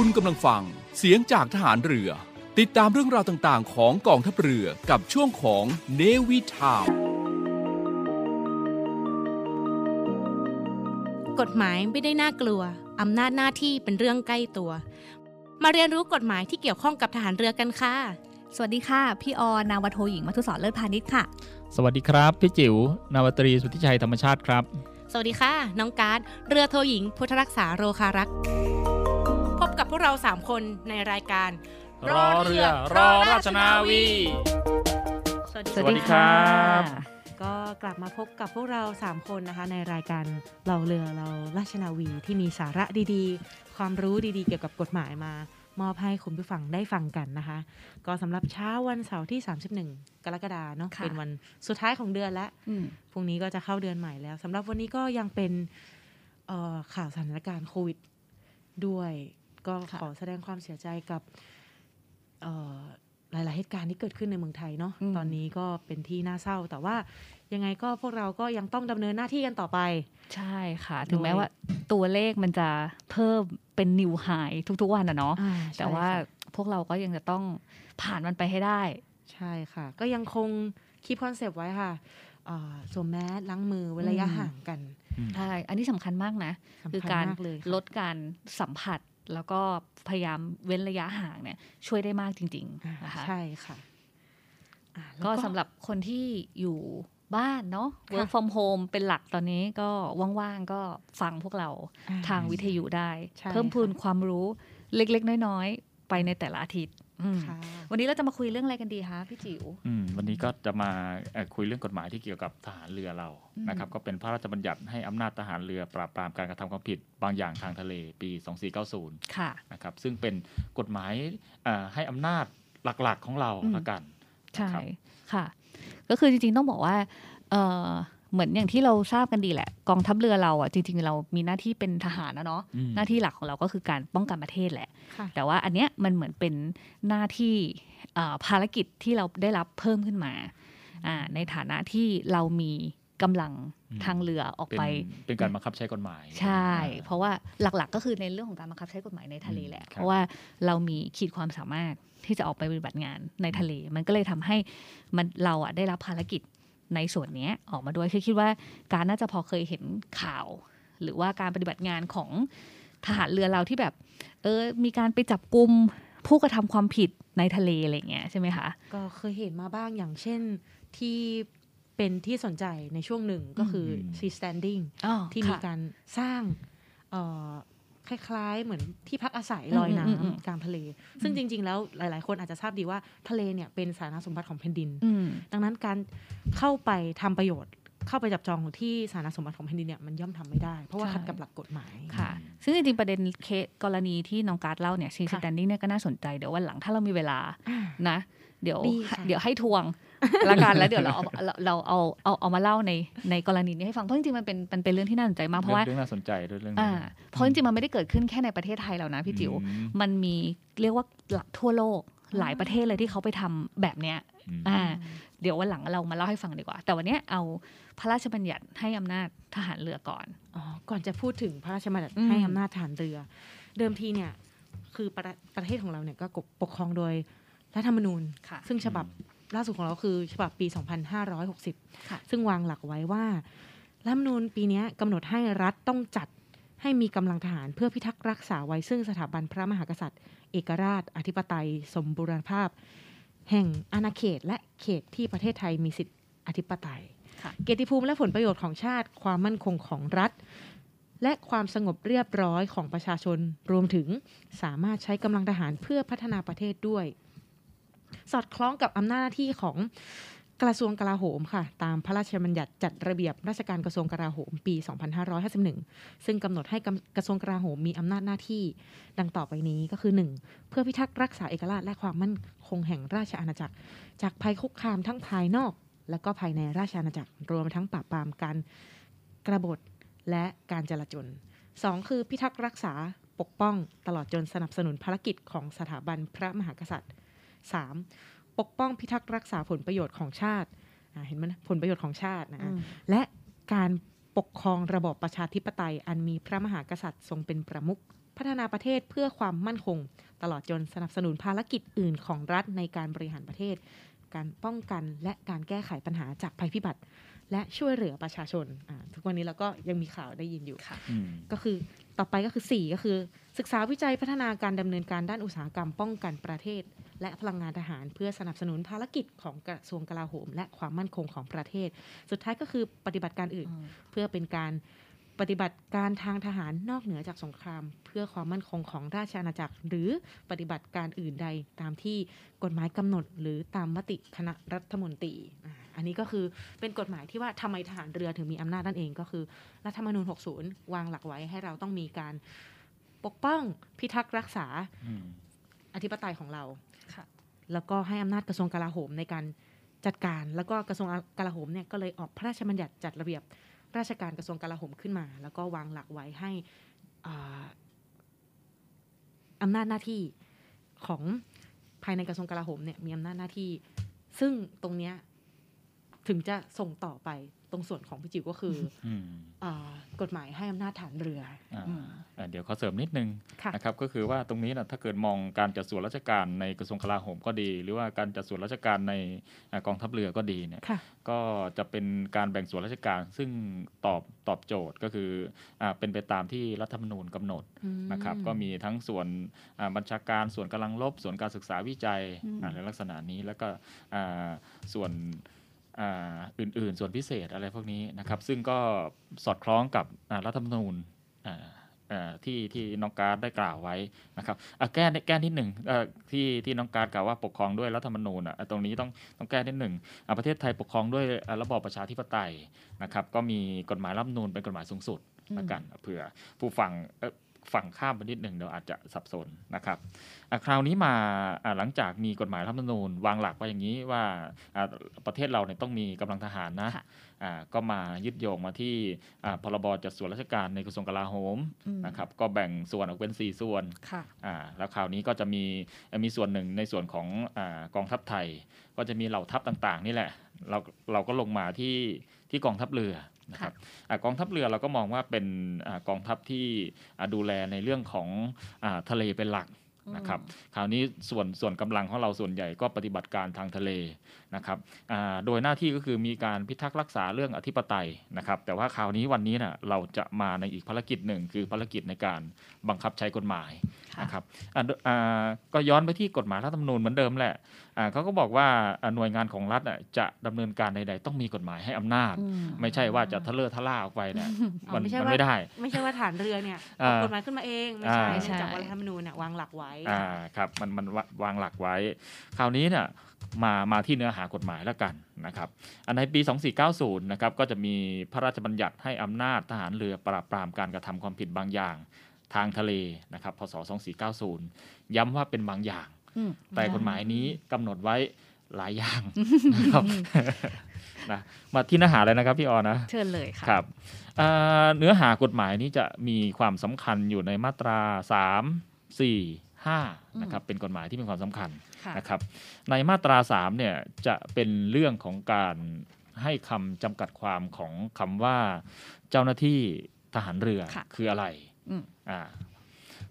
คุณกำลังฟังเสียงจากทหารเรือ ติดตามเรื่องราวต่างๆ ของกองทัพเรือกับช่วงของเนวิทามกฎหมายไม่ได้น่ากลัว อำนาจหน้าที่เป็นเรื่องใกล้ตัว มาเรียนรู้กฎหมายที่เกี่ยวข้องกับทหารเรือกันค่ะ สวัสดีค่ะ พี่ออนาวาโทหญิงมัทุศรเลิศพาณิชย์ค่ะ สวัสดีครับ พี่จิ๋วนาวาตรีสุทธิชัยธรรมชาติครับ สวัสดีค่ะ น้องการ์ดเรือโทหญิงพุทธรักษาโรคารักษ์พบ กับพวกเรา 3 คนในรายการ รอเรือรอราชนาวี สวัสดีสวัสดีครับ ก็กลับมาพบกับพวกเรา 3 คนนะคะ ในรายการเราเรือเราราชนาวีที่มีสาระดีๆ ความรู้ดีๆ เกี่ยวกับกฎหมายมามอบให้คุณผู้ฟังได้ฟังกันนะคะ ก็สำหรับเช้าวันเสาร์ที่ 31 กรกฎาเนาะค่ะเป็นวันสุดท้ายของเดือนแล้วอืมพรุ่งนี้ก็จะเข้าเดือนใหม่แล้วสำหรับวันนี้ก็ยังเป็นเอ่อข่าวสถานการณ์โควิดด้วย ก็ค่ะขอแสดงความเสียใจกับเอ่อหลาย ๆ เหตุการณ์ที่เกิดขึ้นในเมืองไทยเนาะตอนนี้ก็เป็นที่น่าเศร้า แต่ว่ายังไงก็พวกเราก็ยังต้องดำเนินหน้าที่กันต่อไป ใช่ค่ะ ถึงแม้โดยว่าตัวเลขมันจะเพิ่มเป็นนิวไฮทุก ๆ วันอะเนาะอ่าแต่ใช่ว่าค่ะพวกเราก็ยังจะต้องผ่านมันไปให้ได้ ใช่ค่ะ ก็ยังคงคีปคอนเซปต์ไว้ค่ะเอ่อสวมแมสล้างมือเว้นระยะอืมห่างกันใช่อันนี้สำคัญมากนะสำคือคัญการมากเลยค่ะลดการสัมผัส แล้วก็พยายามเว้นระยะห่างเนี่ย ช่วยได้มากจริงอ่าๆนะคะใช่ค่ะอ่าแล้วก็สำหรับคนที่อยู่บ้านเนาะ work from home เป็นหลักตอนนี้ก็ว่างๆก็ฟังพวกเราอ่ทางวิทยุได้ใช่เพิ่มพูนค่ะความรู้เล็กๆ น้อยๆ ไปในแต่ละอาทิตย์อืมค่ะ วันนี้เราจะมาคุยเรื่องอะไรกันดีคะพี่จิ๋วอืมวันนี้ก็จะมาเอ่อคุยเรื่องกฎหมายที่เกี่ยวกับทหารเรือเราอืมนะครับก็เป็นพระราชบัญญัติให้อำนาจทหารเรือปราบปรามการกระทำความผิดบางอย่างทางทะเลปี 2490ค่ะนะครับซึ่งเป็นกฎหมายเอ่อให้อำนาจหลักๆของเราอืมละกันใช่นะครับค่ะ ก็คือจริงๆต้องบอกว่า เออเหมือนอย่างที่เราทราบกันดีแหละ กองทัพเรือเราอะจริงๆเรามีหน้าที่เป็นทหารนะเนาะอืมหน้าที่หลักของเราก็คือการป้องกันประเทศแหละค่ะแต่ว่าอันเนี้ยมันเหมือนเป็นหน้าที่เอ่อภารกิจที่เราได้รับเพิ่มขึ้นมาอ่าในฐานะที่เรามีกำลังอืมทางเรือออกเป็นไป เป็นการบังคับใช้กฎหมาย ใช่อ่าเพราะว่าหลักๆ ก็คือในเรื่องของการบังคับใช้กฎหมายในทะเลแหละอืมครับเพราะว่าเรามีขีดความสามารถที่จะออกไปปฏิบัติงานในทะเล มันก็เลยทำให้มันเราอะได้รับภารกิจ ในส่วนเนี้ยออกมาด้วย คือคิดว่าการน่าจะพอเคยเห็นข่าว หรือว่าการปฏิบัติงานของทหารเรือเราที่แบบ เออ มีการไปจับกลุ่มผู้กระทำความผิดในทะเลอะไรอย่างเงี้ยใช่ไหมคะ ก็เคยเห็นมาบ้างอย่างเช่นที่เป็นที่สนใจในช่วงหนึ่งก็คืออม sea standing อ๋อที่มีค่ะการสร้างเอ่อ คล้าย ๆ เหมือนที่พักอาศัยอืมลอยน้อืมอืมำกลางทะเล ซึ่งจริง ๆ แล้วหลาย ๆ คนอาจจะทราบดีว่าทะเลเนี่ยเป็นสาธารณสมบัติของแผ่นดินอืมดังนั้นการเข้าไปทำประโยชน์เข้าไปจับจองที่สาธารณสมบัติของแผ่นดินเนี่ยมันย่อมทำไม่ได้ เพราะว่าใช่ขัดกับหลักกฎหมายค่ะ ซึ่งจริงๆประเด็นเคสกรณีที่น้องการ์ดเล่าเนี่ย sea ค่ะ steading เนี่ยก็น่าสนใจเดี๋ยววันหลังถ้าเรามีเวลาอ่านะ เดี๋ยวดีค่ะเดี๋ยวให้ทวงละกันแล้วเดี๋ยวเราเอาเราเราเอาเอาเอามาเล่าในในกรณีนี้ให้ฟังเพราะจริงๆมันเป็นมันเป็นเรื่องที่น่าสนใจมากเพราะว่าเรื่องน่าสนใจด้วยเรื่องอ่านี้เพราะจริงๆมันไม่ได้เกิดขึ้นแค่ในประเทศไทยแล้วนะพี่จิ๋วอืมมันมีเรียกว่าหลักทั่วโลกหลายประเทศเลยที่เขาไปทำแบบเนี้ยอืมอ่าเดี๋ยววันหลังเรามาเล่าให้ฟังดีกว่า แต่วันเนี้ยเอาพระราชบัญญัติให้อำนาจทหารเรือก่อนอ๋อก่อนจะพูดถึงพระราชบัญญัติอืมให้อำนาจฐานเรือ เดิมทีเนี่ยคือประประเทศของเราเนี่ยก็ปกครองโดย รัฐธรรมนูญค่ะซึ่งฉบับล่าสุดของเราคือฉบับปีค่ะ2560 ซึ่งวางหลักไว้ว่ารัฐธรรมนูญปีเนี้ยกำหนดให้รัฐต้องจัดให้มีกำลังทหารเพื่อพิทักษ์รักษาไว้ซึ่งสถาบันพระมหากษัตริย์ เอกราช อธิปไตย สมบูรณภาพ แห่งอาณาเขตและเขตที่ประเทศไทยมีสิทธิอธิปไตยค่ะเกียรติภูมิและผลประโยชน์ของชาติ ความมั่นคงของรัฐ และความสงบเรียบร้อยของประชาชน รวมถึงสามารถใช้กำลังทหารเพื่อพัฒนาประเทศด้วย สอดคล้องกับอำนาจหน้าที่ของกระทรวงกลาโหมค่ะ ตามพระราชบัญญัติจัดระเบียบราชการกระทรวงกลาโหมปี 2551 ซึ่งกำหนดให้กระทรวงกลาโหมมีอำนาจหน้าที่ ดังต่อไปนี้ก็คือ 1. เพื่อพิทักษ์รักษาเอกราชและความมั่นคงแห่งราชอาณาจักร จากภัยคุกคามทั้งภายนอก และก็ภายในราชอาณาจักร รวมทั้งปราบปรามการกระบฏและการจลาจล 2. คือพิทักษ์รักษาปกป้องตลอดจนสนับสนุนภารกิจของสถาบันพระมหากษัตริย์ 3. ปกป้องพิทักษ์รักษาผลประโยชน์ของชาติอ่าเห็นไหมนะผลประโยชน์ของชาตินะและการปปกครองระบอบประชาธิปไตย อันมีพระมหากษัตริย์ทรงเป็นประมุขพัฒนาประเทศเพื่อความมั่นคง ตลอดจนสนับสนุนภารกิจอื่นของรัฐในการบริหารประเทศ การป้องกันและการแก้ไขปัญหาจากภัยพิบัติ และช่วยเหลือประชาชนอ่าทุกวันนี้เราก็ยังมีข่าวได้ยินอยู่อืมก็คือ ต่อไปก็คือ 4 ก็คือ ศึกษาวิจัยพัฒนาการดำเนินการด้านอุตสาหกรรมป้องกันประเทศ และพลังงานทหาร เพื่อสนับสนุนภารกิจของกระทรวงกลาโหม และความมั่นคงของประเทศ สุดท้ายก็คือปฏิบัติการอื่น เพื่อเป็นการ ปฏิบัติการทางทหารนอกเหนือจากสงคราม เพื่อความมั่นคงของราชอาณาจักร หรือปฏิบัติการอื่นใดตามที่กฎหมายกำหนด หรือตามมติคณะรัฐมนตรี อันนี้ก็คือเป็นกฎหมายที่ว่าทำไมทหารเรือถึงมีอำนาจนั่นเองก็คือ รัฐธรรมนูญ 60 วางหลักไว้ให้เราต้องมีการปกป้องพิทักษ์รักษาอธิปไตยของเราค่ะแล้วก็ให้อำนาจกระทรวงกลาโหมในการจัดการ แล้วก็กระทรวงกลาโหมเนี่ยก็เลยออกพระราชบัญญัติจัดระเบียบ ราชการกระทรวงกลาโหมขึ้นมา แล้วก็วางหลักไว้ให้อำนาจหน้าที่ของภายในกระทรวงกลาโหมเนี่ยมีอำนาจหน้าที่ ซึ่งตรงเนี้ยถึงจะส่งต่อไป ตรงส่วนของพี่จิ๋วก็คืออืมอ่ากฎหมายให้อำนาจฐานเรืออ่าอืมอ่าเดี๋ยวขอเสริมนิดนึงค่ะนะครับก็คือว่าตรงนี้นะถ้าเกิดมองการจัดส่วนราชการในกระทรวงกลาโหมก็ดี หรือว่าการจัดส่วนราชการในอ่ากองทัพเรือก็ดีเนี่ยค่ะก็จะเป็นการแบ่งส่วนราชการซึ่งตอบตอบโจทย์ก็คืออาเป็นไปตามที่รัฐธรรมนูญกำหนดอืมนะครับก็มีทั้งส่วนอ่าบัญชาการส่วนกำลังรบส่วนการศึกษาวิจัยอืมอ่าในลักษณะนี้แล้วก็อ่าส่วน อื่นๆ ส่วนพิเศษอะไรพวกนี้นะครับ ซึ่งก็สอดคล้องกับรัฐธรรมนูญที่ที่น้องการได้กล่าวไว้นะครับแก้แก้นิดหนึ่งที่ที่น้องการกล่าวว่าปกครองด้วยรัฐธรรมนูญตรงนี้ต้องต้องแก้นิดหนึ่งประเทศไทยปกครองด้วยระบอบประชาธิปไตยนะครับ ก็มีกฎหมายรัฐธรรมนูญเป็นกฎหมายสูงสุดละกันเผื่อผู้ฟังเฝั่งข้ามไปนิดหนึ่งเดี๋ยวอาจจะสับสนนะครับอะคราวนี้มาอะหลังจากมีกฎหมายรัฐธรรมนูญวางหลักไว้อย่างนี้ว่าอะประเทศเราเนี่ยต้องมีกำลังทหารนะค่ะอะก็มายึดโยงมาที่อะพรบจัดส่วนราชการในกระทรวงกลาโหมอืมนะครับก็แบ่งส่วนออกเป็น 4 ส่วนค่ะอ่าแล้วคราวนี้ก็จะมีมีส่วนหนึ่งในส่วนของอากองทัพไทย ก็จะมีเหล่าทัพต่าง ๆ นี่แหละเราเราก็ลงมาที่ที่กองทัพเรือ นะครับอากองทัพเรือเราก็มองว่าเป็นอากองทัพที่อ่าดูแลในเรื่องของอาทะเลเป็นหลักนะครับคราวนี้ส่วนส่วนกำลังของเราส่วนใหญ่ก็ปฏิบัติการทางทะเลนะครับอ่าโดยหน้าที่ก็คือมีการพิทักษ์รักษาเรื่องอธิปไตยนะครับแต่ว่าคราวนี้วันนี้น่ะเราจะมาในอีกภารกิจหนึ่ง คือภารกิจในการบังคับใช้กฎหมายค่ะนะครับอ่าโดอ่าก็ย้อนไปที่กฎหมายรัฐธรรมนูญเหมือนเดิมแหละอ่าเขาก็บอกว่าอ่าหน่วยงานของรัฐอะจะดำเนินการใดๆ ต้องมีกฎหมายให้อำนาจอืมไม่ใช่ว่าจะทะเลอะทะล่าออกไปเนี่ยอ๋อมันไม่ใช่มันว่าไม่ได้ ไม่ใช่ว่าฐานเรือเนี่ยอ่าออกกฎหมายขึ้นมาเองไม่ใช่อ่าเนื่องจากว่ารัฐธรรมนูญเนี่ยวางหลักไว้อ่าครับมันมันวะวางหลักไว้ คราวนี้เนี่ย มามาที่เนื้อหากฎหมายแล้วกันนะครับอันในปี 2490 นะครับก็จะมีพระราชบัญญัติให้อำนาจทหารเรือปราบปรามการกระทำความผิดบางอย่างทางทะเลนะครับพศ 2490 ย้ำว่าเป็นบางอย่างอืมแต่กฎหมายนี้กำหนดไว้หลายอย่างนะครับนะมาที่เนื้อหาเลยนะครับพี่ออนะเชิญเลยค่ะครับอ่าเนื้อหากฎหมายนี้จะมีความสำคัญอยู่ในมาตรา 3 4 5นะครับเป็นกฎหมายที่มีความสำคัญค่ะนะครับในมาตรา3เนี่ยจะเป็นเรื่องของการให้คำจำกัดความของคำว่าเจ้าหน้าที่ทหารเรือค่ะคืออะไรอืมอ่า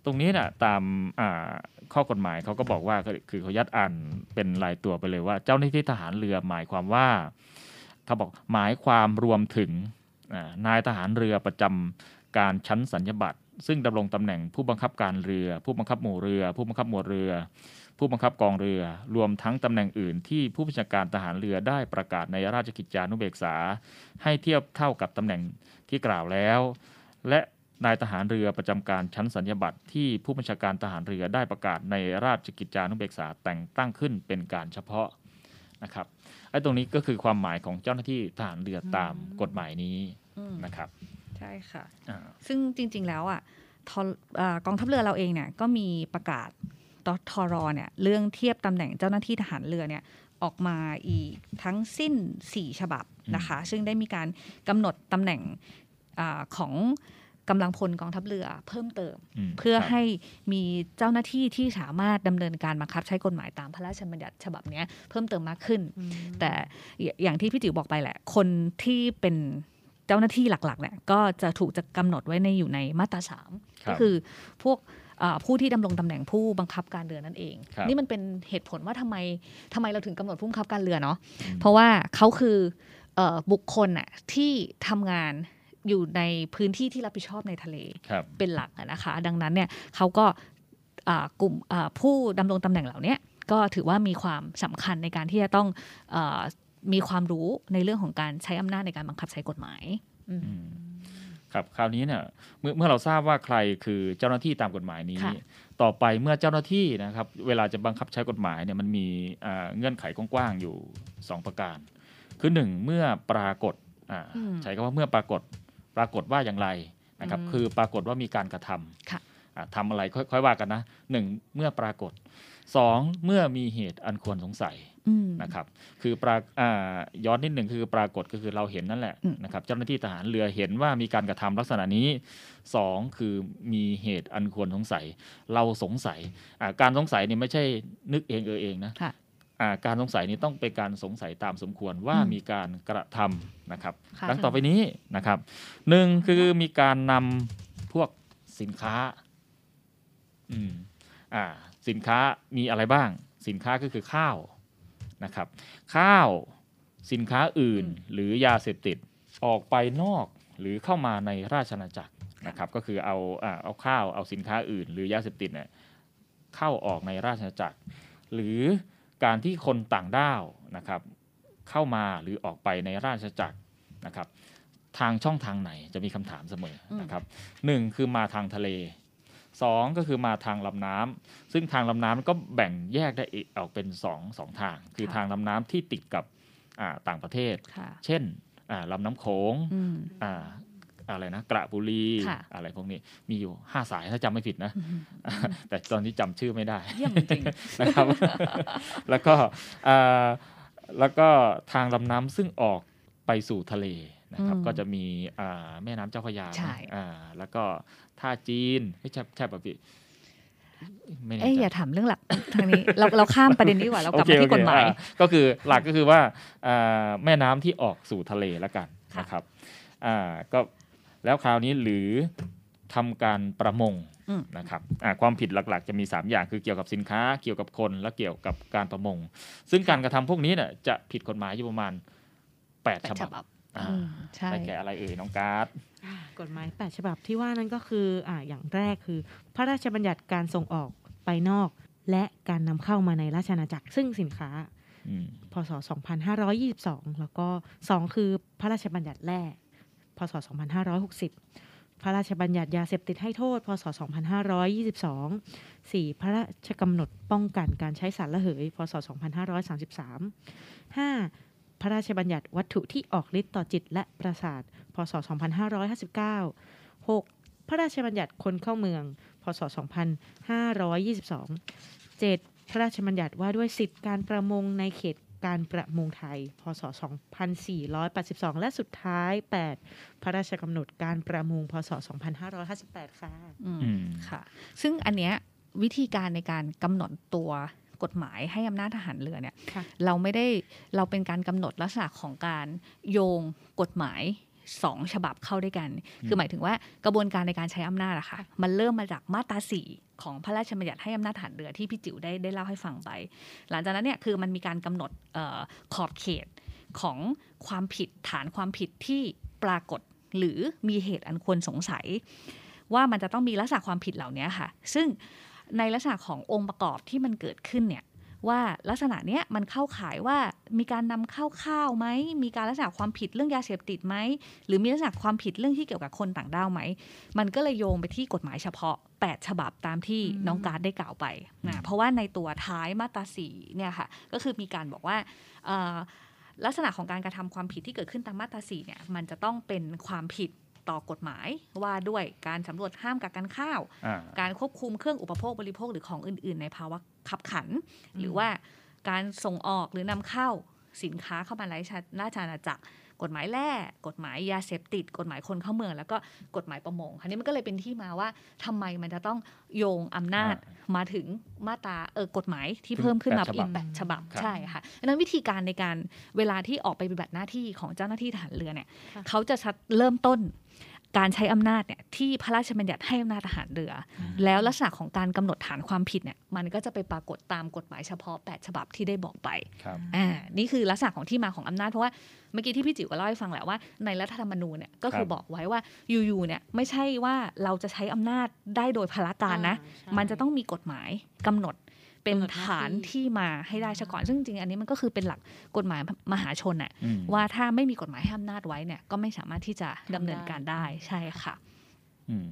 ตรงนี้นะตามอ่าข้อกฎหมายเขาก็บอกว่าก็คือเขายัดอ่านเป็นรายตัวไปเลยว่า เจ้าหน้าที่ทหารเรือหมายความว่าเขาบอกหมายความรวมถึงอ่านายทหารเรือประจำการชั้นสัญญบัตร ซึ่งดำรงตำแหน่งผู้บังคับการเรือ ผู้บังคับหมู่เรือ ผู้บังคับหมวดเรือ ผู้บังคับกองเรือ รวมทั้งตำแหน่งอื่นที่ผู้บัญชาการทหารเรือได้ประกาศในราชกิจจานุเบกษา ให้เทียบเท่ากับตำแหน่งที่กล่าวแล้ว และนายทหารเรือประจำการชั้นสัญญบัตรที่ผู้บัญชาการทหารเรือได้ประกาศในราชกิจจานุเบกษาแต่งตั้งขึ้นเป็นการเฉพาะนะครับไอ้ตรงนี้ก็คือความหมายของเจ้าหน้าที่ทหารเรือตามกฎหมายนี้อืมนะครับ ใช่ค่ะอ่าซึ่งจริง ๆ แล้วอะทออ่ากองทัพเรือเราเองเนี่ยก็มีประกาศตทรเนี่ยเรื่องเทียบตำแหน่งเจ้าหน้าที่ทหารเรือเนี่ยออกมาอีกทั้งสิ้น 4 ฉบับนะคะ ซึ่งได้มีการกำหนดตำแหน่งอาของกำลังพลกองทัพเรือเพิ่มเติมมเพื่อครับให้มีเจ้าหน้าที่ที่สามารถดำเนินการบังคับใช้กฎหมายตามพระราชบัญญัติฉบับเนี้ยเพิ่มเติมมากขึ้นอืมแต่อย่าอย่างที่พี่จิ๋วบอกไปแหละ คนที่เป็น เจ้าหน้าที่หลักๆเนี่ยก็จะถูกจะกำหนดไว้ในอยู่ในมาตราสามครับก็คือพวกเอ่อผู้ที่ดำรงตำแหน่งผู้บังคับการเรือนั่นเองครับนี่มันเป็นเหตุผลว่าทำไมทำไมเราถึงกำหนดผู้บังคับการเรือเนาะเพราะว่าเขาคือเอ่อบุคคลน่ะที่ทำงานอยู่ในพื้นที่ที่รับผิดชอบในทะเลครับเป็นหลักอะนะคะ ดังนั้นเนี่ยเขาก็อ่ากลุ่มอ่าผู้ดำรงตำแหน่งเหล่าเนี้ยก็ถือว่ามีความสำคัญในการที่จะต้องเออ มีความรู้ในเรื่องของการใช้อำนาจในการบังคับใช้กฎหมายอืมอืมครับคราวนี้เนี่ยเมื่อเมื่อเราทราบว่าใครคือเจ้าหน้าที่ตามกฎหมายนี้ค่ะต่อไปเมื่อเจ้าหน้าที่นะครับ เวลาจะบังคับใช้กฎหมายเนี่ยมันมีอ่าเงื่อนไขกว้างๆอยู่ 2 ประการ คือหนึ่งเมื่อปรากฏอ่าอืมใช้คำว่าเมื่อปรากฏปรากฏว่าอย่างไรนะครับอืมคือปรากฏว่ามีการกระทำค่ะอ่าทำอะไรค่อยค่อยว่ากันนะหนึ่งเมื่อปรากฏสองเมื่อมีเหตุอันควรสงสัยอืม นะครับ คือปราอ่าย้อนนิดหนึ่งคือปรากฏก็คือเราเห็นนั่นแหละอืมนะครับ เจ้าหน้าที่ทหารเรือเห็นว่ามีการกระทำลักษณะนี้สองคือมีเหตุอันควรสงสัย เราสงสัยอ่าการสงสัยเนี่ยไม่ใช่นึกเองเออเองนะค่ะอ่าการสงสัยนี้ต้องเป็นการสงสัยตามสมควรว่าอืมมีการกระทำนะครับค่ะดังต่อไปนี้นะครับหนึ่งคือมีการนำพวกสินค้าอืมอ่าสินค้ามีอะไรบ้าง สินค้าก็คือข้าว นะครับ ข้าวสินค้าอื่นอืมหรือยาเสพติดออกไปนอกหรือเข้ามาในราชอาณาจักรนะครับก็คือเอาอ่าเอาข้าวเอาสินค้าอื่น หรือยาเสพติดเนี่ยเข้าออกในราชอาณาจักร หรือการที่คนต่างด้าวนะครับเข้ามาหรือออกไปในราชอาณาจักรนะครับ ทางช่องทางไหนจะมีคำถามเสมออมนะครับหนึ่งคือมาทางทะเล สองก็คือมาทางลำน้ำซึ่งทางลำน้ำก็แบ่งแยกได้อีกออกเป็นสองสองทาง คือทางลำน้ำที่ติดกับอ่าต่างประเทศค่ะเช่นอ่าลำน้ำโขงอืมอ่าอะไรนะกระบุรีค่ะอะไรพวกนี้มีอยู่ห้าสายถ้าจำไม่ผิดนะอืมแต่ตอนนี้จำชื่อไม่ได้เยี่ยมจริงนะครับ แล้วก็อ่าแล้วก็ทางลำน้ำซึ่งออกไปสู่ทะเลนะครับอืมก็จะมีอ่าแม่น้ำเจ้าพระยาใช่อ่าแล้วก็ ท่าจีนไม่ใช่ใช่ป่ะพี่ไม่แน่เอ้ยใจอย่าถามเรื่องหลักทางนี้ เราเราข้ามประเด็นนี้ดีกว่าเรากลับโอมาคที่กฎหมายโอเคอ่ก็คือหลักก็คือว่าอ่าแม่น้ำที่ออกสู่ทะเลแล้วกันค่ะนะครับอ่าก็แล้วคราวนี้หรือทำการประมงอืมนะครับอ่าความผิดหลักๆ จะมี 3 อย่างคือเกี่ยวกับสินค้าเกี่ยวกับคนและเกี่ยวกับการประมง ซึ่งการกระทำพวกนี้เนี่ยจะผิดกฎหมายอยู่ประมาณ8แปดฉฉบับบับอ่าอืมใช่ ได้แก่อะไรเอ่ยน้องการ์ดอ่ากฎหมาย 8 ฉบับที่ว่านั้นก็คืออ่าอย่างแรกคือ พระราชบัญญัติการส่งออกไปนอก และการนำเข้ามาในราชอาณาจักรซึ่งสินค้าอืมพศ 2522 แล้วก็ 2 คือพระราชบัญญัติแร่พศ 2560 พระราชบัญญัติยาเสพติดให้โทษ พศ 2522 4. พระราชกำหนดป้องกันการใช้สารระเหย พศ 2533 5. พระราชบัญญัติวัตถุที่ออกฤทธิ์ต่อจิตและประสาท พศ 2559 6. พระราชบัญญัติคนเข้าเมือง พศ 2522 7. พระราชบัญญัติว่าด้วยสิทธิการประมงในเขตการประมงไทย พศ 2482 และสุดท้าย 8. พระราชกำหนดการประมง พศ 2558 ค่ะอืมอืมค่ะ ซึ่งอันเนี้ยวิธีการในการกำหนดตัว กฎหมายให้อำนาจทหารเรือเนี่ยค่ะเราไม่ได้เราเป็นการกำหนดลักษณะของการโยงกฎหมายสองฉบับเข้าด้วยกัน คือหมายถึงว่ากระบวนการในการใช้อำนาจอะค่ะ มันเริ่มมาจากมาตราสี่ของพระราชบัญญัติให้อำนาจทหารเรือที่พี่จิ๋วได้ได้เล่าให้ฟังไป หลังจากนั้นเนี่ยคือมันมีการกำหนดเออขอบเขตของความผิดฐานความผิดที่ปรากฏหรือมีเหตุอันควรสงสัย ว่ามันจะต้องมีลักษณะความผิดเหล่านี้ค่ะ ซึ่ง ในลักษณะขององค์ประกอบที่มันเกิดขึ้นเนี่ยว่าลักษณะเนี้ยมันเข้าข่ายว่ามีการนำเข้าข้าวไหม มีการลักษณะความผิดเรื่องยาเสพติดไหม หรือมีลักษณะความผิดเรื่องที่เกี่ยวกับคนต่างด้าวไหม มันก็เลยโยงไปที่กฎหมายเฉพาะ 8 ฉบับตามที่อืมน้องการดได้กล่าวไปนะเพราะว่าในตัวท้ายมาตราสีเนี่ยค่ะก็คือมีการบอกว่าเอ่อลักษณะของการกระทำความผิดที่เกิดขึ้นตามมาตราสีเนี่ยมันจะต้องเป็นความผิด ต่อกฎหมายว่าด้วยการสำรวจห้ามกักกันข้าวอ่าการควบคุมเครื่องอุปโภคบริโภคหรือของอื่น ๆ ในภาวะขับขัน หรือว่าการส่งออกหรือนำเข้าสินค้าเข้ามาในราชอาณาจักร กฎหมายแร่กฎหมายยาเสพติด กฎหมายคนเข้าเมือง แล้วก็กฎหมายประมงคันนี้มันก็เลยเป็นที่มาว่าทำไมมันจะต้องโยงอำนาจมาถึงมาตราเออกฎหมายที่เพิ่มขึ้นมาอีกแปดฉบับครับใช่ค่ะดังนั้นวิธีการในการเวลาที่ออกไปปฏิบัติหน้าที่ของเจ้าหน้าที่ทหารเรือเนี่ยค่ะเขาจะชัดเริ่มต้น การใช้อำนาจเนี่ยที่พระราชบัญญัติให้อำนาจทหารเรือ แล้วลักษณะของการกำหนดฐานความผิดเนี่ยมันก็จะไปปรากฏตามกฎหมายเฉพาะ 8 ฉบับที่ได้บอกไปครับอ่านี่คือลักษณะของที่มาของอำนาจเพราะว่าเมื่อกี้ที่พี่จิ๋วก็เล่าให้ฟังแหละว่าในรัฐธรรมนูญเนี่ยก็คือครับบอกไว้ว่าอยู่ๆเนี่ยไม่ใช่ว่าเราจะใช้อำนาจได้โดยพละการนะอ่าใช่มันจะต้องมีกฎหมายกำหนด เป็นกำหนดหน้าที่ฐานที่มาให้ได้ซะก่อน ซึ่งจริงๆอันนี้มันก็คือเป็นหลักกฎหมายมหาชนน่ะอืมว่าถ้าไม่มีกฎหมายให้อำนาจไว้เนี่ยก็ไม่สามารถที่จะดำเนินการได้ใช่ค่ะอืม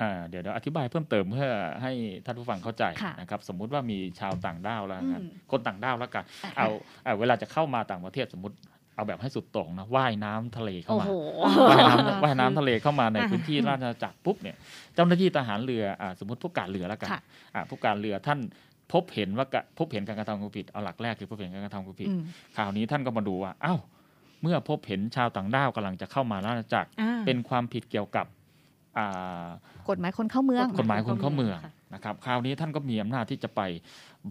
อ่าเดี๋ยวเดี๋ยวอธิบายเพิ่มเติมเพื่อให้ท่านผู้ฟังเข้าใจค่ะนะครับสมมุติว่ามีชาวต่างด้าวแล้วกันอืมคนต่างด้าวแล้วกันอะเอาเอาเวลาจะเข้ามาต่างประเทศสมมติเอาแบบให้สุดโต่งนะว่ายน้ำทะเลเข้าโอ้มาโหว่ายน้ำว่ายน้ำทะเลเข้ามาในอ่าพื้นที่ราชอาณาจักรปุ๊บเนี่ยเจ้าหน้าที่ทหารเรืออ่าสมมติผู้การเรือแล้วกันค่ะอ่าผู้การเรือท่าน พบเห็นว่ากะพบเห็นการกระทำความผิดเอาหลักแรกคือพบเห็นการกระทำความผิดอืมคราวนี้ท่านก็มาดูว่าอ้าวเมื่อพบเห็นชาวต่างด้าวกำลังจะเข้ามาราชอาณาจักรอ่าเป็นความผิดเกี่ยวกับอ่ากฎหมายคนเข้าเมืองกฎหมายคนเข้าเมืองค่ะนะครับคราวนี้ท่านก็มีอำนาจที่จะไป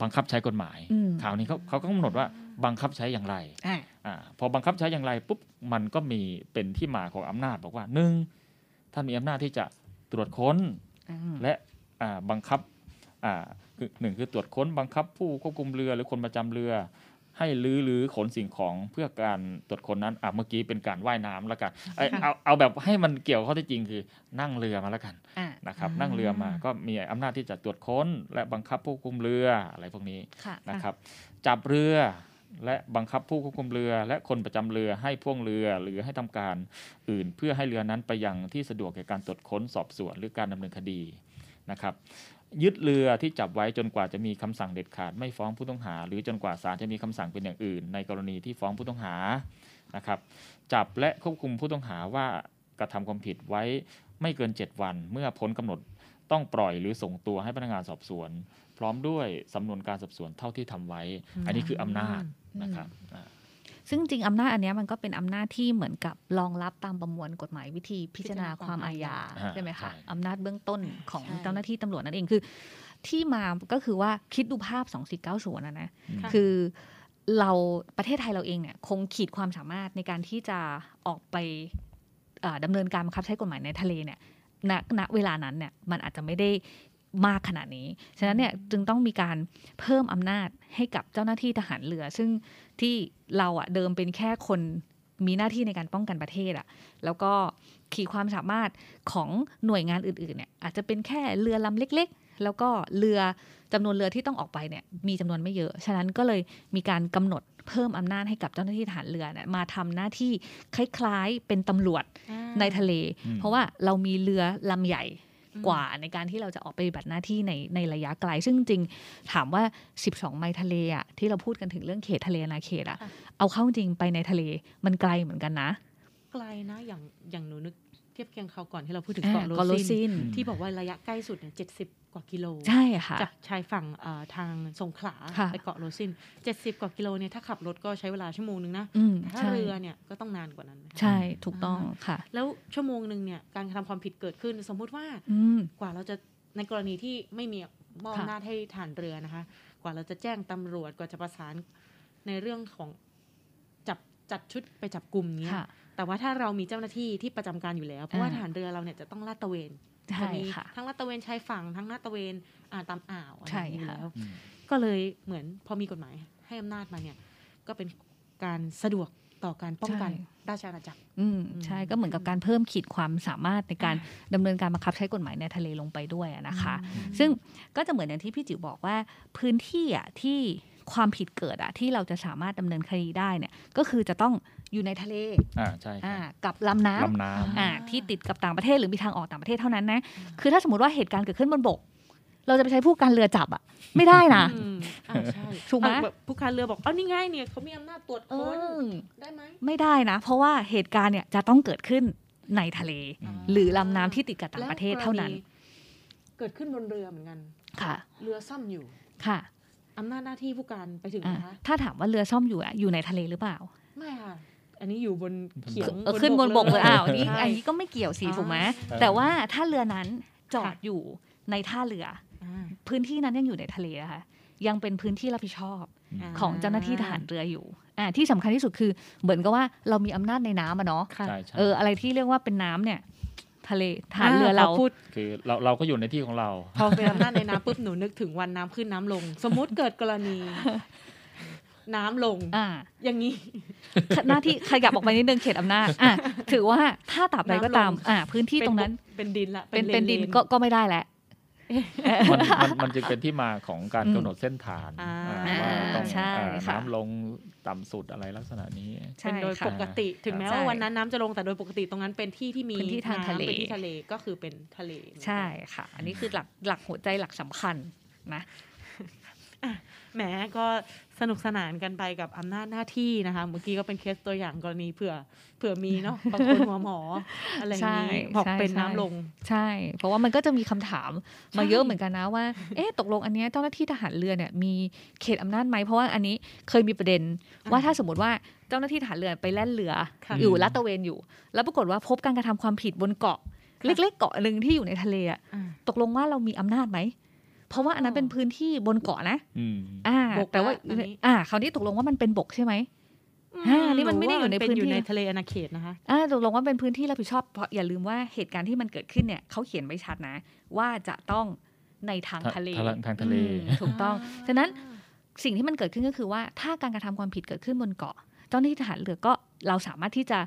บังคับใช้กฎหมายอืมคราวนี้เขาเขาก็กำหนดว่าบังคับใช้อย่างไรอะอ่าพอบังคับใช้อย่างไรปุ๊บมันก็มีเป็นที่มาของอำนาจบอกว่าหนึ่งท่านมีอำนาจที่จะตรวจค้นอืมและอ่าบังคับอ่า คือหนึ่งคือตรวจค้นบังคับผู้ควบคุมเรือหรือคนประจำเรือ ให้ลื้อหรือขนสิ่งของเพื่อการตรวจค้นนั้นอะเมื่อกี้เป็นการว่ายน้ำแล้วกันเอ้ยเอาเอาแบบให้มันเกี่ยวข้อเท็จจริงคือนั่งเรือมาแล้วกันอะนะครับอ่านั่นั่งเรือมาก็มีอำนาจที่จะตรวจค้น และบังคับผู้ควบคุมเรืออะไรพวกนี้ค่ะนะครับจับเรือและบังคับผู้ควบคุมเรือและคนประจำเรือให้พ่วงเรือ หรือให้ทำการอื่น เพื่อให้เรือนั้นไปยังที่สะดวกแก่การตรวจค้นสอบสวนหรือการดำเนินคดีนะครับ ยึดเรือที่จับไว้จนกว่าจะมีคำสั่งเด็ดขาดไม่ฟ้องผู้ต้องหา หรือจนกว่าศาลจะมีคำสั่งเป็นอย่างอื่น ในกรณีที่ฟ้องผู้ต้องหานะครับจับและควบคุมผู้ต้องหาว่ากระทำความผิดไว้ไม่เกิน 7 วัน เมื่อพ้นกำหนดต้องปล่อยหรือส่งตัวให้พนักงานสอบสวน พร้อมด้วยสำนวนการสอบสวนเท่าที่ทำไว้ อันนี้คืออำนาจนะครับอ่า ซึ่งจริงอำนาจอันเนี้ยมันก็เป็นอำนาจที่เหมือนกับรองรับตามประมวลกฎหมายวิธีพิจารณาความอาญาอ่าใช่ไหมคะใช่อำนาจเบื้องต้นของใช่เจ้าหน้าที่ตำรวจนั่นเองคือ ที่มาก็คือว่าคิดดูภาพ 2490นะนะค่ะคือเราประเทศไทยเราเองเนี่ยคงขีดความสามารถในการที่จะออกไปเอ่อดำเนินการบังคับใช้กฎหมายในทะเลเนี่ยณณเวลานั้นเนี่ยมันอาจจะไม่ได้ มากขนาดนี้ ฉะนั้นเนี่ยจึงต้องมีการเพิ่มอำนาจให้กับเจ้าหน้าที่ทหารเรือ ซึ่งที่เราอะเดิมเป็นแค่คนมีหน้าที่ในการป้องกันประเทศอะแล้วก็ขีดความสามารถของหน่วยงานอื่นๆเนี่ยอาจจะเป็นแค่เรือลำเล็ก ๆ แล้วก็เรือจำนวนเรือที่ต้องออกไปเนี่ยมีจำนวนไม่เยอะ ฉะนั้นก็เลยมีการกำหนดเพิ่มอำนาจให้กับเจ้าหน้าที่ทหารเรือเนี่ยมาทำหน้าที่คล้ายๆเป็นตำรวจอ่าในทะเลอืมเพราะว่าเรามีเรือลำใหญ่อืม กว่าในการที่เราจะออกไปปฏิบัติหน้าที่ในในระยะไกล ซึ่งจริงๆถามว่า 12 ไมล์ทะเลอะที่เราพูดกันถึงเรื่องเขตทะเลอาณาเขตอะเอาเข้าจริงไปในทะเลมันไกลเหมือนกันนะ ไกลนะอย่างอย่างหนูนึกเทียบเคียงคราวก่อนที่เราพูดถึงอ่าเกาะเกาะโรโรซินที่บอกว่าระยะใกล้สุดเนี่ยเจ็ดสิบกว่ากิโลใช่ค่ะจากชายฝั่งเอ่อทางสงขลาค่ะไปเกาะโรซินเจ็ดสิบกว่ากิโลเนี่ยถ้าขับรถก็ใช้เวลาชั่วโมงนึงนะอืมแต่ถ้าใช้เรือเนี่ยก็ต้องนานกว่านั้นนะคะใช่ถูกต้องค่ะ แล้วชั่วโมงหนึ่งเนี่ยการกระทำความผิดเกิดขึ้น สมมุติว่าอืมกว่าเราจะในกรณีที่ไม่มีมอบค่ะอำนาจให้ฐานเรือนะคะ กว่าเราจะแจ้งตำรวจกว่าจะประสานในเรื่องของจับจัดชุดไปจับกลุ่มเนี้ยค่ะ แต่ว่าถ้าเรามีเจ้าหน้าที่ที่ประจำการอยู่แล้ว เพราะว่าอ่าทหารเรือเราเนี่ยจะต้องลาดตระเวนใช่จะมีค่ะทั้งลาดตระเวนชายฝั่งทั้งลาดตระเวนอ่าตามอ่าวอะไรใช่อย่างนี้อยู่ค่ะแล้วอืมก็เลยเหมือนพอมีกฎหมายให้อำนาจมาเนี่ย ก็เป็นการสะดวกต่อการป้องกันใช่ราชอาณาจักรอืมอืมใช่ก็เหมือนกับการเพิ่มขีดความสามารถในการดำเนินการบังคับใช้กฎหมายในทะเลลงไปด้วยอะนะคะ ซึ่งก็จะเหมือนอย่างที่พี่จิ๋วบอกว่าพื้นที่อะที่ ความผิดเกิดอะที่เราจะสามารถดำเนินคดีได้เนี่ยก็คือจะต้องอยู่ในทะเลอ่าใช่อ่ากับลำน้ำลำน้ำอ่าที่ติดกับต่างประเทศหรือมีทางออกต่างประเทศเท่านั้นนะคือถ้าสมมติว่าเหตุการณ์เกิดขึ้นบนบก เราจะไปใช้ผู้การเรือจับอะไม่ได้นะอืมอ่าใช่ถูกไหมเอาแบบผู้การเรือบอกเอ้านี่ไงเนี่ยเขามีอำนาจตรวจเอค้นอได้ไหมไม่ได้นะ เพราะว่าเหตุการณ์เนี่ยจะต้องเกิดขึ้นในทะเลอืมหรือลำน้ำที่ติดกับต่างประเทศเท่านั้นแล้วกรณีเกิดขึ้นบนเรือเหมือนกันค่ะ เรือซ่อมอยู่ค่ะ อำนาจหน้าที่ผู้การไปถึงอ่านะคะถ้าถามว่าเรือซ่อมอยู่อะอยู่ในทะเลหรือเปล่า ไม่ค่ะ อันนี้อยู่บนเขียงเออขึ้นบนบกเลยอ้าวอันนี้ใช่อันนี้ก็ไม่เกี่ยวสิอ่าถูกไหมเออแต่ว่าถ้าเรือนั้นจอดค่ะอยู่ในท่าเรืออ่าพื้นที่นั้นยังอยู่ในทะเลนะคะยังเป็นพื้นที่รับผิดชอบาของเจ้าหน้าที่ทหารเรืออยู่อ่าที่สำคัญที่สุดคือเหมือนกับว่าเรามีอำนาจในน้ำอะเนาะค่ะใช่ใช่เอออะไรที่เรียกว่าเป็นน้ำเนี่ย ทะเลทหารเรือเราพพูดคือเราเราก็อยู่ในที่ของเรา พอเป็นอำนาจในน้ำปุ๊บหนูนึกถึงวันน้ำขึ้นน้ำลง สมมุติเกิดกรณี น้ำลงอ่าอย่างนี้หน้าที่ขยับออกไปนิดนึงเขตอำนาจอะถือว่าถ้าตราบใดก็ตามน้ำลงอ่าพื้นที่ตรงนั้นเป็นดินละเป็นเป็นดินลก็ก็ไม่ได้แล้ว มันมันมันจึงเป็นที่มาของการอืมกำหนดเส้นฐานอ่าอ่าว่าต้องใช่อ่าค่ะน้ำลงต่ำสุดอะไรลักษณะนี้เป็นโดยใช่ปค่ะกติถึงแม้ใช่ว่าวันนั้นน้ำจะลงแต่โดยปกติตรงนั้นเป็นที่ที่มีเป็นที่ทางทะเลน้ำเป็นที่ทะเลก็คือเป็นทะเล ใช่ค่ะ อันนี้คือหลักหลักหัวใจหลักสำคัญนะ แหมก็สนุกสนานกันไปกับอำนาจหน้าที่นะคะ เมื่อกี้ก็เป็นเคสตัวอย่างกรณีเผื่อเผื่อมีเนาะบางคนหัวหมออะไรอย่างนี้ใช่บอกใช่เป็นใช่น้ำลง ใช่ เพราะว่ามันก็จะมีคำถามมาใช่เยอะเหมือนกันนะว่า เอ๊ะตกลงอันเนี้ยเจ้าหน้าที่ทหารเรือเนี่ยมีเขตอำนาจไหมเพราะว่าอันนี้เคยมีประเด็น ว่าถ้าสมมติว่าเจ้าหน้าที่ทหารเรือไปแล่นเรือค่ะอยู่ลาดตระเวนอยู่ แล้วปรากฏว่าพบการกระทำความผิดบนเกาะเล็กๆเกาะหนึ่งที่อยู่ในทะเลอะอ่าตกลงว่าเรามีอำนาจไหม เพราะว่าอันนั้นอ๋อเป็นพื้นที่บนเกาะนะอืมอ่าบกแต่ว่าละอันนี้อ่าคราวนี้ตกลงว่ามันเป็นบกใช่ไหมอ่านี่มันไม่ได้อยู่ในหว่าพื้นที่อยู่ในทะเลอาณาเขตนะคะอ่าตกลงว่าเป็นพื้นที่รับผิดชอบเพราะอย่าลืมว่าเหตุการณ์ที่มันเกิดขึ้นเนี่ยเขาเขียนไว้ชัดนะ ว่าจะต้องในทางทางทะเลทางทางทะเลอืมถูกต้องฉะนั้นสิ่งที่มันเกิดขึ้นก็คือว่าถ้าการกระทำความผิดเกิดขึ้นบนเกาะ เจ้าหน้าที่ทหารเรือก็เราสามารถที่จะ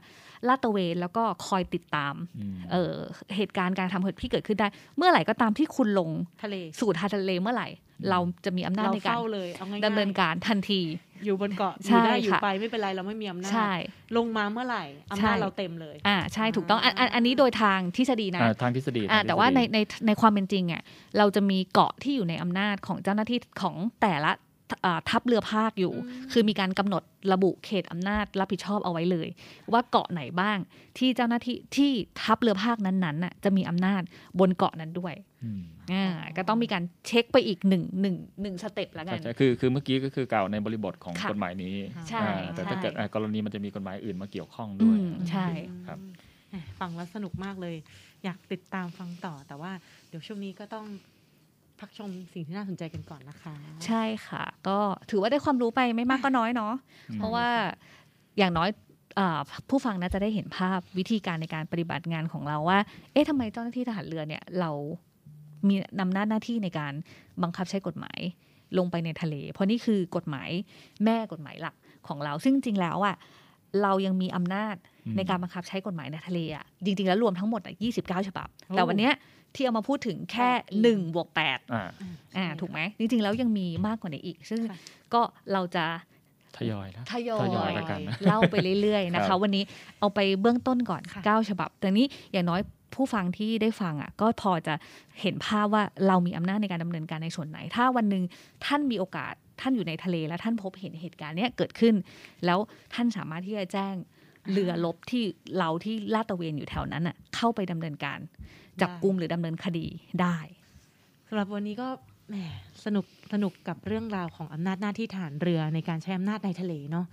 ลาดตระเวนแล้วก็คอยติดตามอืมเออเหตุการณ์การทำผิดที่เกิดขึ้นได้ เมื่อไหร่ก็ตามที่คุณลงทะเลสู่ทางทะเลเมื่อไหร่ เราจะมีอำนาจเราในการเฝ้าเลยเอาง่ายๆดำเนินการทันที อยู่บนเกาะอใช่ยู่ได้อยู่ค่ะไปไม่เป็นไรเราไม่มีอำนาจใช่ลงมาเมื่อไหร่อำนาจใช่เราเต็มเลยอ่าใช่ถูกต้องอันอันอันนี้โดยทางทฤษฎีนะอ่าทางทฤษฎีอ่าทงทฤษฎีแต่ว่าในในในความเป็นจริงอะเราจะมีเกาะที่อยู่ในอำนาจของเจ้าหน้าที่ของแต่ละอ่า ทัพเรือภาคอยู่อืมคือมีการกำหนดระบุเขตอำนาจรับผิดชอบเอาไว้เลย ว่าเกาะไหนบ้างที่เจ้าหน้าที่ที่ทัพเรือภาคนั้นๆน่ะจะมีอำนาจบนเกาะนั้นด้วยอืมอ่าก็ต้องมีการเช็คไปอีกหนึ่งหนึ่งหนึ่งสเต็ปแล้วกันใช่คือคือเมื่อกี้ก็คือกล่าวในบริบทของค่ะกฎหมายนี้ใช่อ่าแต่ถ้าใช่เกิดอ่ากรณีมันจะมีกฎหมายอื่นมาเกี่ยวข้องอืด้วยมใช่ครับแหมฟังแล้วสนุกมากเลย อยากติดตามฟังต่อแต่ว่าเดี๋ยวช่วงนี้ก็ต้อง พักชมสิ่งที่น่าสนใจกันก่อนนะคะ ใช่ค่ะ ก็ถือว่าได้ความรู้ไปไม่มากก็น้อยเนาะอืมเพราะว่าอย่างน้อยอ่าผู้ฟังน่าจะได้เห็นภาพวิธีการในการปฏิบัติงานของเราว่า เอ๊ะทำไมเจ้าหน้าที่ทหารเรือเนี่ยเรามีนำหน้าหน้าที่ในการบังคับใช้กฎหมายลงไปในทะเล เพราะนี่คือกฎหมายแม่กฎหมายหลักของเรา ซึ่งจริงๆแล้วอะเรายังมีอำนาจอืมในการบังคับใช้กฎหมายในทะเลอะจริง ๆ แล้วรวมทั้งหมดอะ29 ฉบับโอ้แต่วันเนี้ย ที่เอามาพูดถึงแค่แปดเอง1บวก8อ่าอ่าถูกไหมจริงๆแล้วยังมีมากกว่านี้อีก ซึ่งค่ะก็เราจะทยอยนะทยอทยอยยแล้วกันนะเล่าไปเรื่อยๆนะครัคะบวันนี้เอาไปเบื้องต้นก่อนค่ะ9ฉบับ แต่นี้อย่างน้อยผู้ฟังที่ได้ฟังอะก็พอจะเห็นภาพว่าเรามีอำนาจในการดำเนินการในส่วนไหน ถ้าวันหนึ่งท่านมีโอกาสท่านอยู่ในทะเล แล้วท่านพบเห็นเหตุการณ์เนี้ยเกิดขึ้น แล้วท่านสามารถที่จะแจ้งเรือลบที่เราที่ลาดตระเวนอยู่แถวนั้นอะเข้าไปดำเนินการ จับกลุ่มหรือดำเนินคดีได้สำหรับวันนี้ก็แหมสนุกสนุกกับเรื่องราวของอำนาจหน้าที่ฐานเรือในการใช้อำนาจในทะเลเนาะ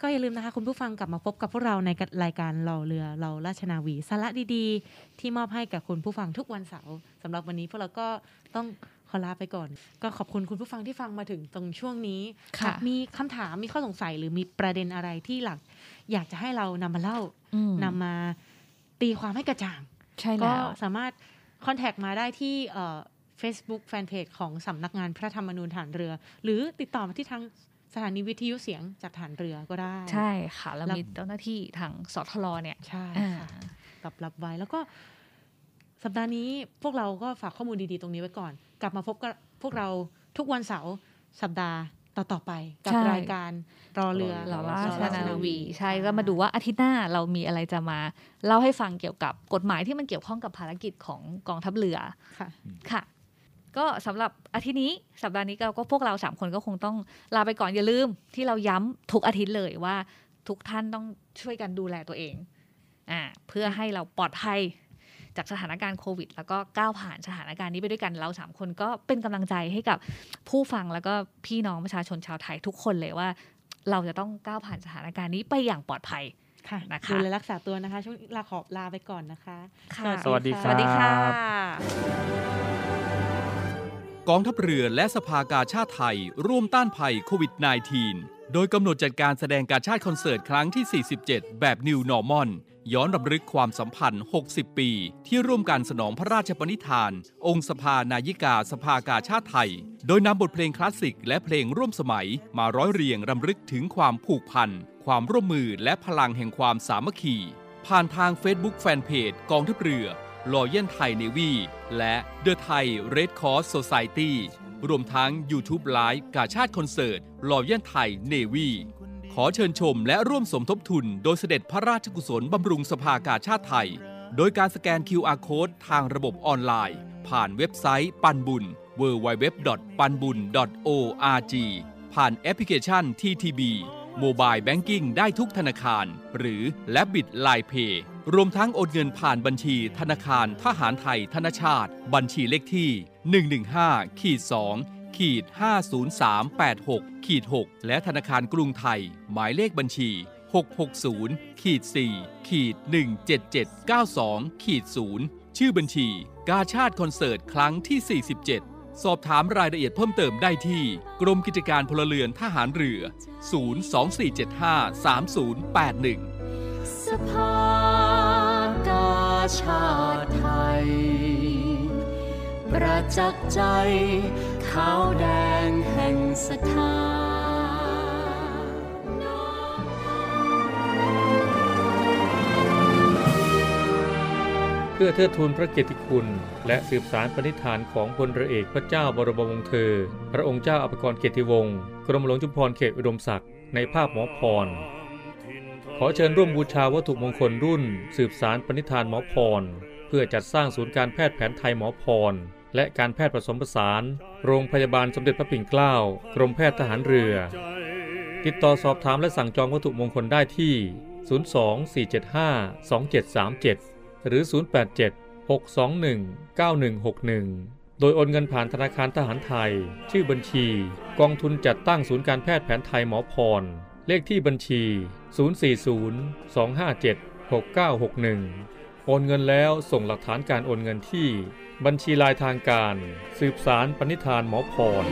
ก็อย่าลืมนะคะคุณผู้ฟังกลับมาพบกับพวกเราในรายการเราเรือเราราชนาวีสาระดีๆ ที่มอบให้กับคุณผู้ฟังทุกวันเสาร์สำหรับวันนี้พวกเราก็ต้องขอลาไปก่อน ก็ขอบคุณคุณผู้ฟังที่ฟังมาถึงตรงช่วงนี้ค่ะหากมีคำถามมีข้อสงสัยหรือมีประเด็นอะไรที่หลัก อยากจะให้เรานำมาเล่าอืมนำมาตีความให้กระจ่าง ใช่ก็แล้วสามารถคอนแทคมาได้ที่เอ่อ Facebook Fanpage ของสำนักงานพระธรรมนูญฐานเรือ หรือติดต่อมาที่ทางสถานีวิทยุเสียงจากฐานเรือก็ได้ ใช่ค่ะ แล้วแล้วมีเจ้าหน้าที่ทางสทลเนี่ย ใช่อ่าค่ะตอบรับไว้แล้วก็สัปดาห์นี้พวกเราก็ฝากข้อมูลดีๆตรงนี้ไว้ก่อน กลับมาพบกับพวกเราทุกวันเสาร์สัปดาห์ ต่อ ๆ ไปกับใช่รายการรอเรือเรารราอชราชนานาวีวี ใช่ก็มาดูว่าอาทิตย์หน้าเรามีอะไรจะมา เล่าให้ฟังเกี่ยวกับกฎหมายที่มันเกี่ยวข้องกับภารกิจของกองทัพเรือค่ะค่ะก็สำหรับอาทิตย์นี้สัปดาห์นี้เราก็พวกเราสามคนก็คงต้องลาไปก่อนอย่าลืม ที่เราย้ำทุกอาทิตย์เลยว่า ทุกท่านต้องช่วยกันดูแลตัวเองอ่าเพื่อให้เราปลอดภัย จากสถานการณ์โควิด แล้วก็ก้าวผ่านสถานการณ์นี้ไปด้วยกันเราสามคนก็เป็นกำลังใจให้กับผู้ฟังแล้วก็พี่น้องประชาชนชาวไทยทุกคนเลยว่า เราจะต้องก้าวผ่านสถานการณ์นี้ไปอย่างปลอดภัยค่ะนะคะดูแลรักษาตัวนะคะ ช่วงนี้ลาขอบลาไปก่อนนะคะค่ะสวัสดีสวัสดีค่ะ กองทัพเรือและสภากาชาติไทย ร่วมต้านภัยโควิด -19 โดยกำหนดจัดการแสดงการชาติคอนเสิร์ตครั้งที่ 47 แบบ New Normal ย้อนรำลึกความสัมพันธ์ 60 ปี ที่ร่วมกันสนองพระราชปณิธาน องค์สภานายิกาสภากาชาติไทย โดยนำบทเพลงคลาสสิกและเพลงร่วมสมัย มาร้อยเรียงรำลึกถึงความผูกพัน ความร่วมมือและพลังแห่งความสามัคคี ผ่านทาง Facebook Fanpage กองทัพเรือรอยันไทยเนวีและ The Thai Red Cross Society รวมทั้ง YouTube Live กาชาติคอนเสิร์ตรอยันไทยเนวี ขอเชิญชมและร่วมสมทบทุน โดยเสด็จพระราชกุศลบำรุงสภากาชาติไทย โดยการสแกน QR Code ทางระบบออนไลน์ ผ่านเว็บไซต์ปันบุญ www.panbun.org ผ่านแอปพลิเคชัน TTB โมบายแบงกิ้งได้ทุกธนาคาร หรือและบิดไลน์เพย์รวมทั้งโอนเงินผ่านบัญชีธนาคารทหารไทยธนชาติ บัญชีเลขที่ 115ขีด2 ขีด50386ขีด6และธนาคารกรุงไทย หมายเลขบัญชี 660ขีด4ขีด17792ขีด0ชื่อบัญชี กาชาติคอนเสิร์ตครั้งที่ 47 สอบถามรายละเอียดเพิ่มเติมได้ที่ กรมกิจการพลเรือนทหารเรือ 024753081 สภากาชาติไทย ประจักษ์ใจ ขาวแดงแห่งศรัทธาเพื่อเทิดทูนพระเกียรติคุณ และสืบสารปณิธานของพลเรือเอกพระเจ้าบรมวงศ์เธอ พระองค์เจ้าอภิกรเกียรติวงศ์กรมหลวงจุฬาภรณ์เขตอุดมศักดิ์ในภาพหมอพร ขอเชิญร่วมบูชาวัตถุมงคลรุ่น สืบสารปณิธานหมอพร เพื่อจัดสร้างศูนย์การแพทย์แผนไทยหมอพร และการแพทย์ผสมผสาน โรงพยาบาลสมเด็จพระปิ่นเกล้า กรมแพทย์ทหารเรือ ติดต่อสอบถามและสั่งจองวัตถุมงคลได้ที่ 024752737 หรือ 087 621 9161 โดยโอนเงินผ่านธนาคารทหารไทย ชื่อบัญชี กองทุนจัดตั้งศูนย์การแพทย์แผนไทยหมอพร เลขที่บัญชี 040 257 6961 โอนเงินแล้วส่งหลักฐานการโอนเงินที่ บัญชีลายทางการ สืบสารปณิธานหมอพร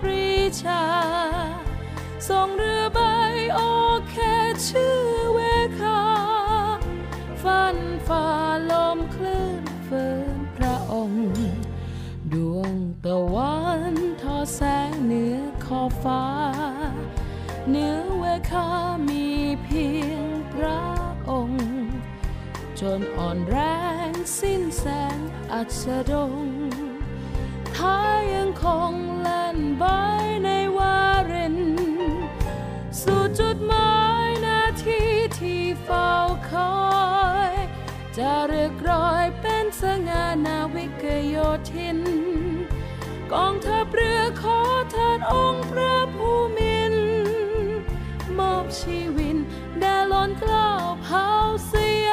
ปรีชา ทรงเรือใบโอเคชื่อเวคา ฟันฝ่าลมคลื่นฝืนพระองค์ ดวงตะวันทอแสงเหนือขอบฟ้า เหนือเวคามีเพียงพระองค์ จนอ่อนแรงสิ้นแสงอัสดง ท้ายยังคงเล่นใบในวาริน สู่จุดหมายนาทีที่เฝ้าคอย จะเรียกรอยเป็นสง่านาวิกโยธิน กองทัพเรือขอทิดองค์พระผู้มินมอบชีวินแด่ล้นกล้าวเผาเสีย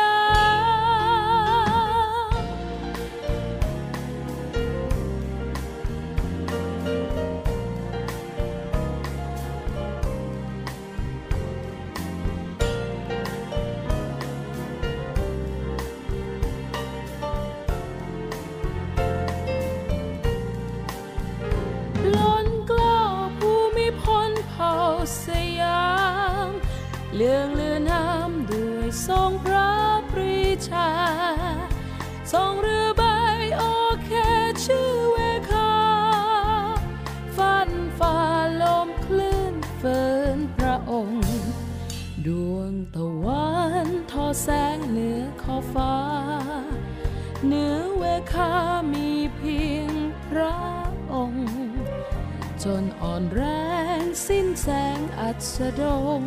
สะดง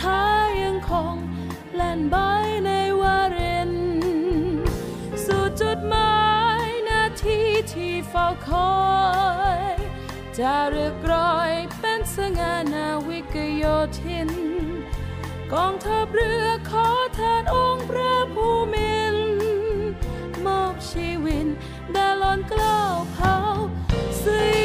ท้ายังคงแล่นใบในวารินสู่จุดหมายนาทีที่เฝ้าคอยจะเรียกรอยเป็นสง่านาวิกโยธิน กองทัพเรือขอทานองค์พระภูมินมอบชีวินแด่ลอนกล้าวเผาสี